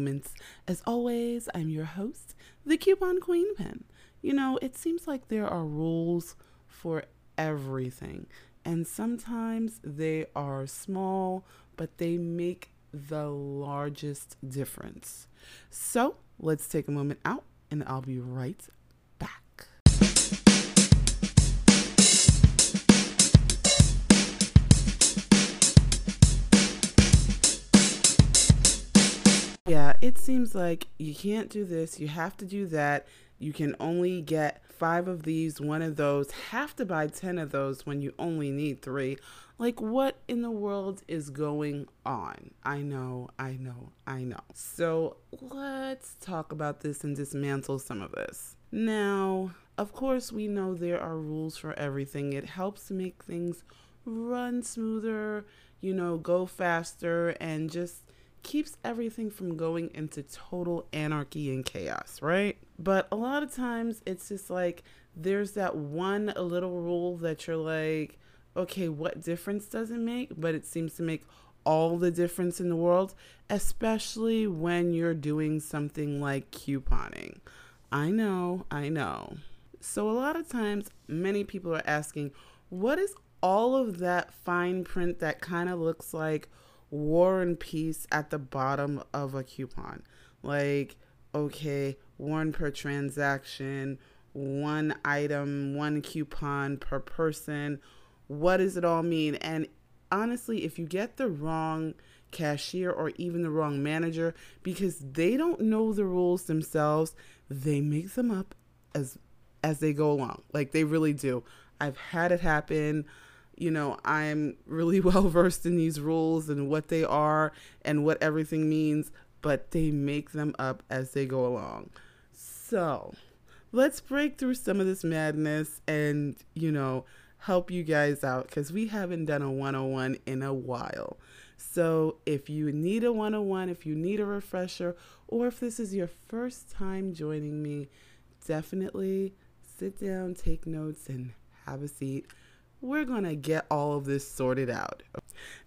Moments. As always, I'm your host, the Coupon Queen Pin. You know, it seems like there are rules for everything, and sometimes they are small, but they make the largest difference. So let's take a moment out, and I'll be right back. Yeah, it seems like you can't do this, you have to do that. You can only get five of these, one of those, have to buy 10 of those when you only need three. Like, what in the world is going on? I know, I know, I know. So, let's talk about this and dismantle some of this. Now, of course, we know there are rules for everything. It helps make things run smoother, you know, go faster, and just keeps everything from going into total anarchy and chaos, right? But a lot of times it's just like there's that one little rule that you're like, okay, what difference does it make? But it seems to make all the difference in the world, especially when you're doing something like couponing. I know, I know. So, a lot of times, many people are asking, what is all of that fine print that kind of looks like war and peace at the bottom of a coupon. Like, okay, one per transaction, one item, one coupon per person. What does it all mean? And honestly, if you get the wrong cashier or even the wrong manager because they don't know the rules themselves, they make them up as as they go along. Like they really do. I've had it happen you know, I'm really well versed in these rules and what they are and what everything means, but they make them up as they go along. So let's break through some of this madness and, you know, help you guys out because we haven't done a 101 in a while. So if you need a 101, if you need a refresher, or if this is your first time joining me, definitely sit down, take notes, and have a seat we're going to get all of this sorted out.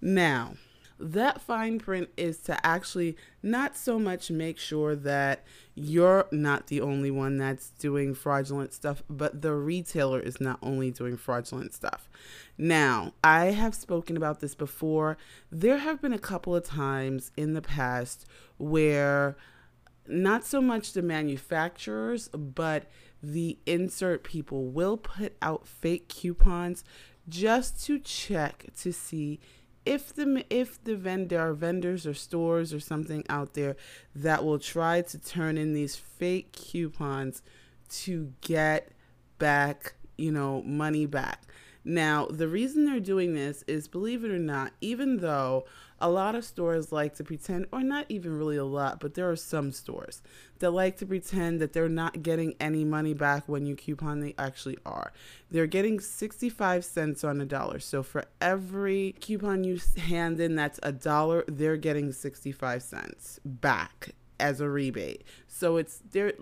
Now, that fine print is to actually not so much make sure that you're not the only one that's doing fraudulent stuff, but the retailer is not only doing fraudulent stuff. Now, I have spoken about this before. There have been a couple of times in the past where not so much the manufacturers, but the insert people will put out fake coupons just to check to see if the if the vendor or vendors or stores or something out there that will try to turn in these fake coupons to get back, you know, money back. Now, the reason they're doing this is believe it or not, even though a lot of stores like to pretend, or not even really a lot, but there are some stores that like to pretend that they're not getting any money back when you coupon, they actually are. They're getting 65 cents on a dollar. So for every coupon you hand in that's a dollar, they're getting 65 cents back as a rebate. So it's, they're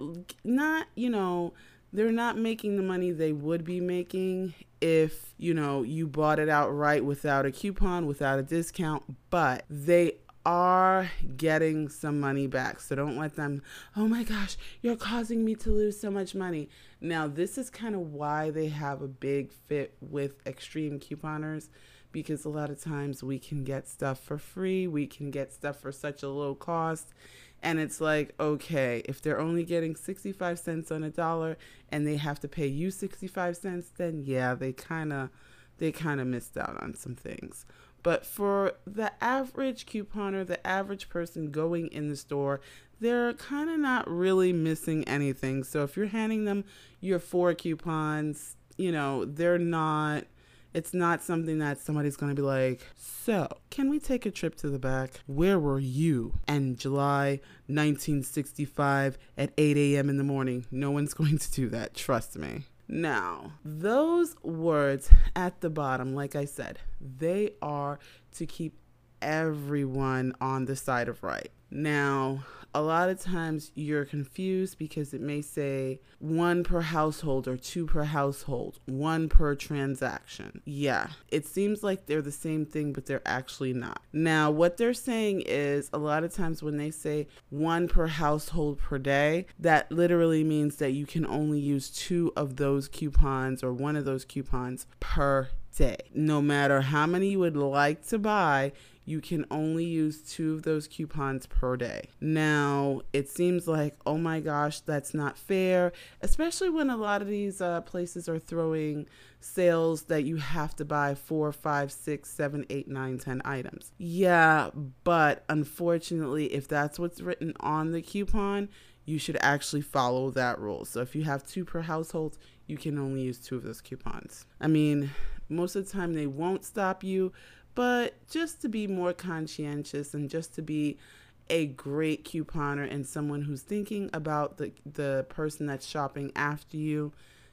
not, you know, they're not making the money they would be making if you know you bought it outright without a coupon without a discount but they are getting some money back. So don't let them oh my gosh you're causing me to lose so much money. Now this is kind of why they have a big fit with extreme couponers because a lot of times we can get stuff for free we can get stuff for such a low cost and it's like, okay, if they're only getting 65 cents on a dollar and they have to pay you 65 cents, then yeah, they kind of they kind of missed out on some things. But for the average couponer, the average person going in the store, they're kind of not really missing anything. So if you're handing them your four coupons, you know, they're not it's not something that somebody's going to be like, So, can we take a trip to the back? Where were you? And July 1965 at 8 a.m. in the morning. No one's going to do that. Trust me. Now, those words at the bottom, like I said, they are to keep everyone on the side of right. Now, a lot of times you're confused because it may say one per household or two per household, one per transaction. Yeah, it seems like they're the same thing, but they're actually not. Now, what they're saying is a lot of times when they say one per household per day, that literally means that you can only use two of those coupons or one of those coupons per day. No matter how many you would like to buy, you can only use two of those coupons per day. Now, it seems like, oh my gosh, that's not fair, especially when a lot of these uh, places are throwing sales that you have to buy four, five, six, seven, eight, nine, ten items. Yeah, but unfortunately, if that's what's written on the coupon, you should actually follow that rule. So if you have two per household, you can only use two of those coupons. I mean, most of the time they won't stop you, but just to be more conscientious and just to be a great couponer and someone who's thinking about the the person that's shopping after you,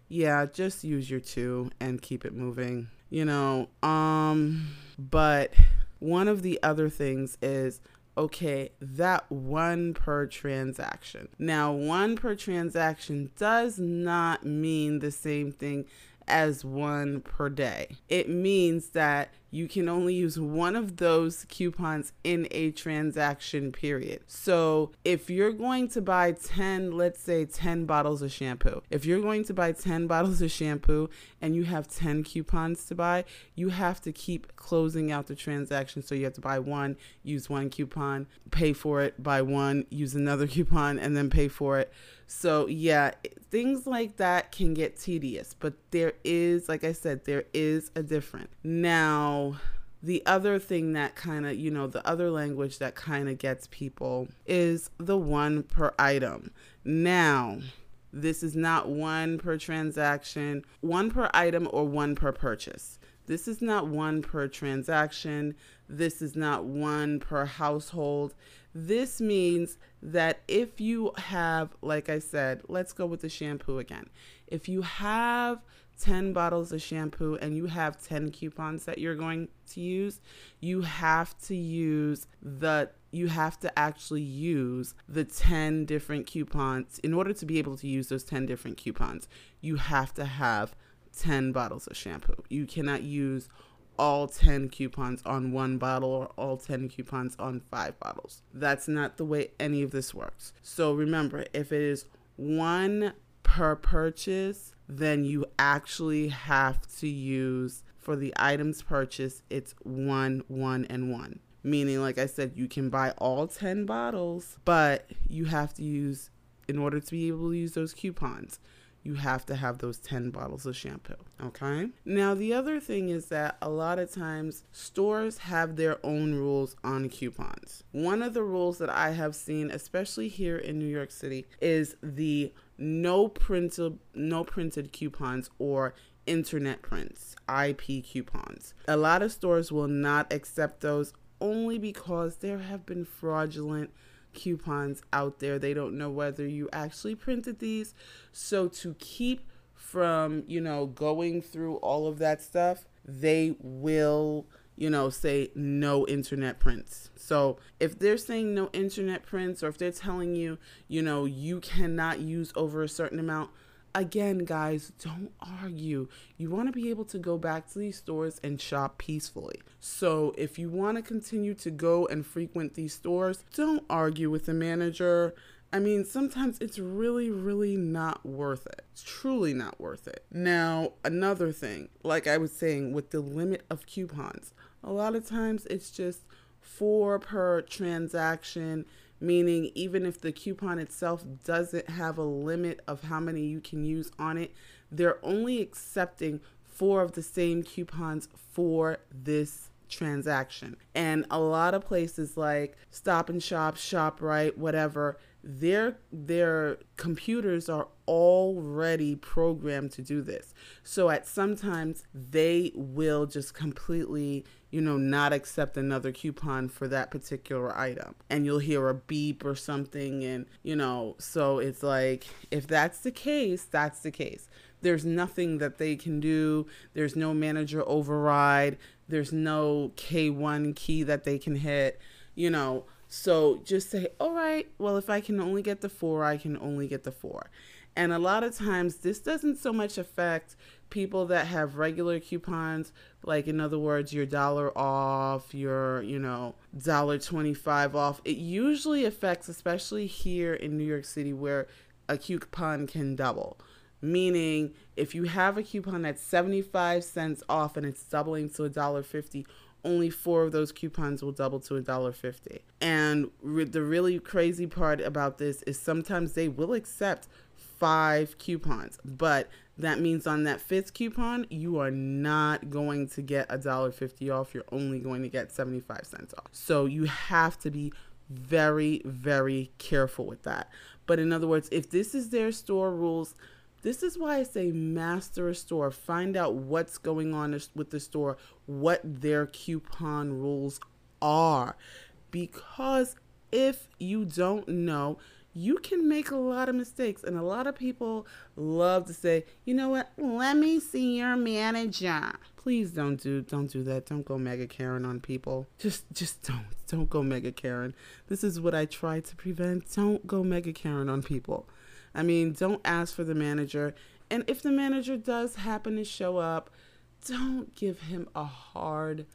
yeah, just use your two and keep it moving. You know, um but one of the other things is okay, that one per transaction. Now, one per transaction does not mean the same thing as one per day. It means that you can only use one of those coupons in a transaction period. So if you're going to buy 10, let's say 10 bottles of shampoo, if you're going to buy 10 bottles of shampoo and you have 10 coupons to buy, you have to keep closing out the transaction. So you have to buy one, use one coupon, pay for it, buy one, use another coupon, and then pay for it. So, yeah, things like that can get tedious, but there is, like I said, there is a difference. The other thing that kind of, you know, the other language that kind of gets people is the one per item. Now, this is not one per transaction, one per item, or one per purchase. This is not one per transaction. This is not one per household. This means that if you have, like I said, let's go with the shampoo again. If you have 10 bottles of shampoo and you have 10 coupons that you're going to use, you have to use the you have to actually use the 10 different coupons in order to be able to use those 10 different coupons. You have to have 10 bottles of shampoo. You cannot use all 10 coupons on one bottle or all 10 coupons on five bottles. That's not the way any of this works. So remember, if it is one per purchase, then you actually have to use for the items purchased, it's one, one, and one. Meaning, like I said, you can buy all 10 bottles, but you have to use, in order to be able to use those coupons, you have to have those 10 bottles of shampoo. Okay. Now, the other thing is that a lot of times stores have their own rules on coupons. One of the rules that I have seen, especially here in New York City, is the no printed no printed coupons or internet prints, IP coupons. A lot of stores will not accept those only because there have been fraudulent coupons out there. They don't know whether you actually printed these. So to keep from, you know, going through all of that stuff, they will, you know, say no internet prints. So if they're saying no internet prints or if they're telling you, you know, you cannot use over a certain amount, again, guys, don't argue. You want to be able to go back to these stores and shop peacefully. So, if you want to continue to go and frequent these stores, don't argue with the manager. I mean, sometimes it's really, really not worth it. It's truly not worth it. Now, another thing, like I was saying, with the limit of coupons, a lot of times it's just four per transaction meaning even if the coupon itself doesn't have a limit of how many you can use on it, they're only accepting four of the same coupons for this transaction. And a lot of places like Stop and Shop, ShopRite, whatever, their their computers are already programmed to do this. So at sometimes they will just completely, you know, not accept another coupon for that particular item. And you'll hear a beep or something and, you know, so it's like if that's the case, that's the case. There's nothing that they can do. There's no manager override. There's no K1 key that they can hit. You know, So just say, all right, well, if I can only get the four, I can only get the four. And a lot of times, this doesn't so much affect people that have regular coupons, like in other words, your dollar off, your, you know, dollar 25 off. It usually affects, especially here in New York City, where a coupon can double. Meaning, if you have a coupon that's 75 cents off and it's doubling to a dollar 50, only four of those coupons will double to a dollar fifty. And re- the really crazy part about this is sometimes they will accept five coupons, but that means on that fifth coupon, you are not going to get a dollar fifty off. You're only going to get 75 cents off. So you have to be very, very careful with that. But in other words, if this is their store rules, this is why I say master a store. Find out what's going on with the store, what their coupon rules are. Because if you don't know, you can make a lot of mistakes. And a lot of people love to say, you know what, let me see your manager. Please don't do don't do that. Don't go mega Karen on people. Just just don't. Don't go mega Karen. This is what I try to prevent. Don't go mega Karen on people. I mean, don't ask for the manager. And if the manager does happen to show up, don't give him a hard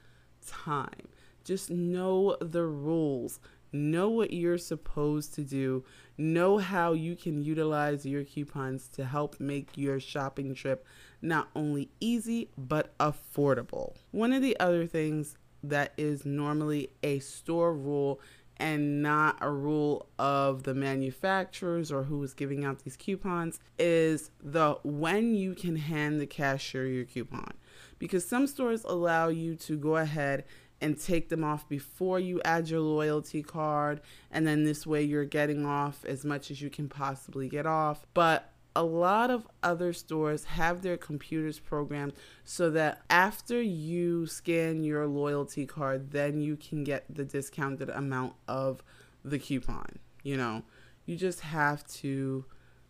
time. Just know the rules. Know what you're supposed to do. Know how you can utilize your coupons to help make your shopping trip not only easy but affordable. One of the other things that is normally a store rule and not a rule of the manufacturers or who is giving out these coupons is the when you can hand the cashier your coupon because some stores allow you to go ahead and take them off before you add your loyalty card and then this way you're getting off as much as you can possibly get off but a lot of other stores have their computers programmed so that after you scan your loyalty card, then you can get the discounted amount of the coupon. You know, you just have to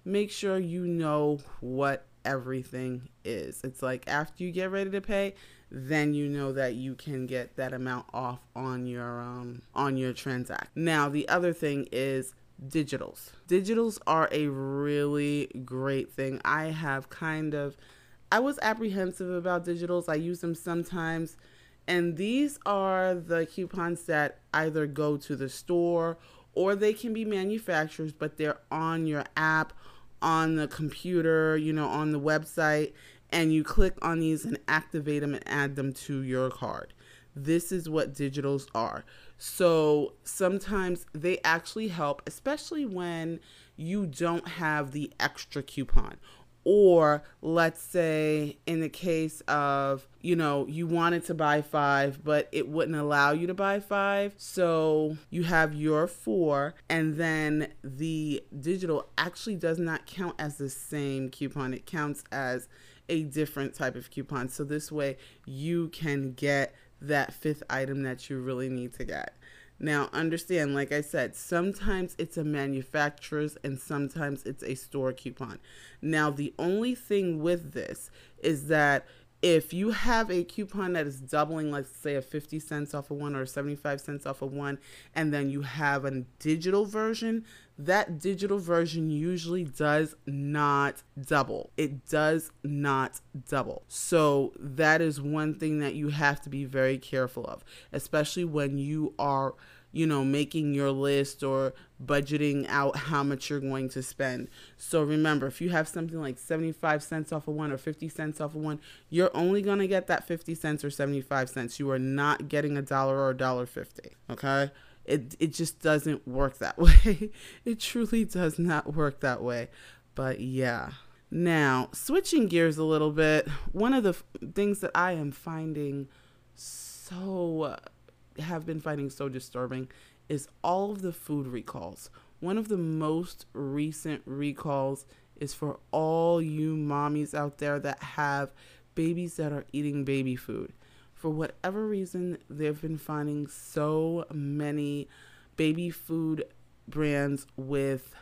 make sure you know what everything is. It's like after you get ready to pay, then you know that you can get that amount off on your um on your transact. Now, the other thing is digitals. Digitals are a really great thing. I have kind of, I was apprehensive about digitals. I use them sometimes. And these are the coupons that either go to the store or they can be manufacturers, but they're on your app, on the computer, you know, on the website. And you click on these and activate them and add them to your card. This is what digitals are. So sometimes they actually help, especially when you don't have the extra coupon. Or let's say in the case of, you know, you wanted to buy five, but it wouldn't allow you to buy five. So you have your four, and then the digital actually does not count as the same coupon. It counts as a different type of coupon. So this way you can get that fifth item that you really need to get. Now, understand, like I said, sometimes it's a manufacturer's and sometimes it's a store coupon. Now, the only thing with this is that if you have a coupon that is doubling, let's say a 50 cents off of one or 75 cents off of one, and then you have a digital version, that digital version usually does not double. It does not double. So that is one thing that you have to be very careful of, especially when you are you know, making your list or budgeting out how much you're going to spend. So remember, if you have something like 75 cents off of one or 50 cents off of one, you're only going to get that 50 cents or 75 cents. You are not getting a dollar or a dollar 50, okay? It it just doesn't work that way. it truly does not work that way. But yeah. Now, switching gears a little bit, one of the f- things that I am finding so have been finding so disturbing is all of the food recalls. One of the most recent recalls is for all you mommies out there that have babies that are eating baby food. For whatever reason, they've been finding so many baby food brands with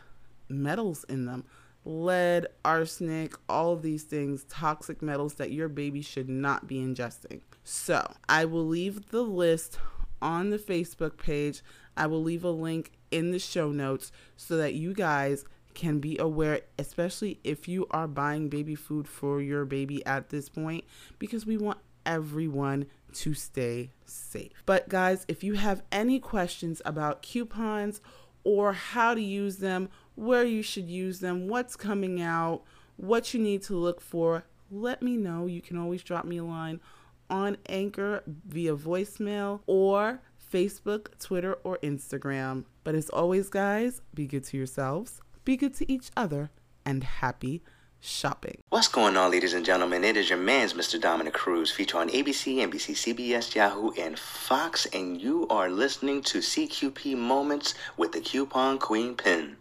metals in them lead, arsenic, all of these things, toxic metals that your baby should not be ingesting. So, I will leave the list on the Facebook page. I will leave a link in the show notes so that you guys can be aware, especially if you are buying baby food for your baby at this point, because we want everyone to stay safe. But, guys, if you have any questions about coupons or how to use them, where you should use them, what's coming out, what you need to look for, let me know. You can always drop me a line on Anchor via voicemail or Facebook, Twitter, or Instagram. But as always, guys, be good to yourselves, be good to each other, and happy shopping. What's going on, ladies and gentlemen? It is your man's Mr. Dominic Cruz, feature on ABC, NBC, CBS, Yahoo, and Fox, and you are listening to CQP Moments with the Coupon Queen Pin.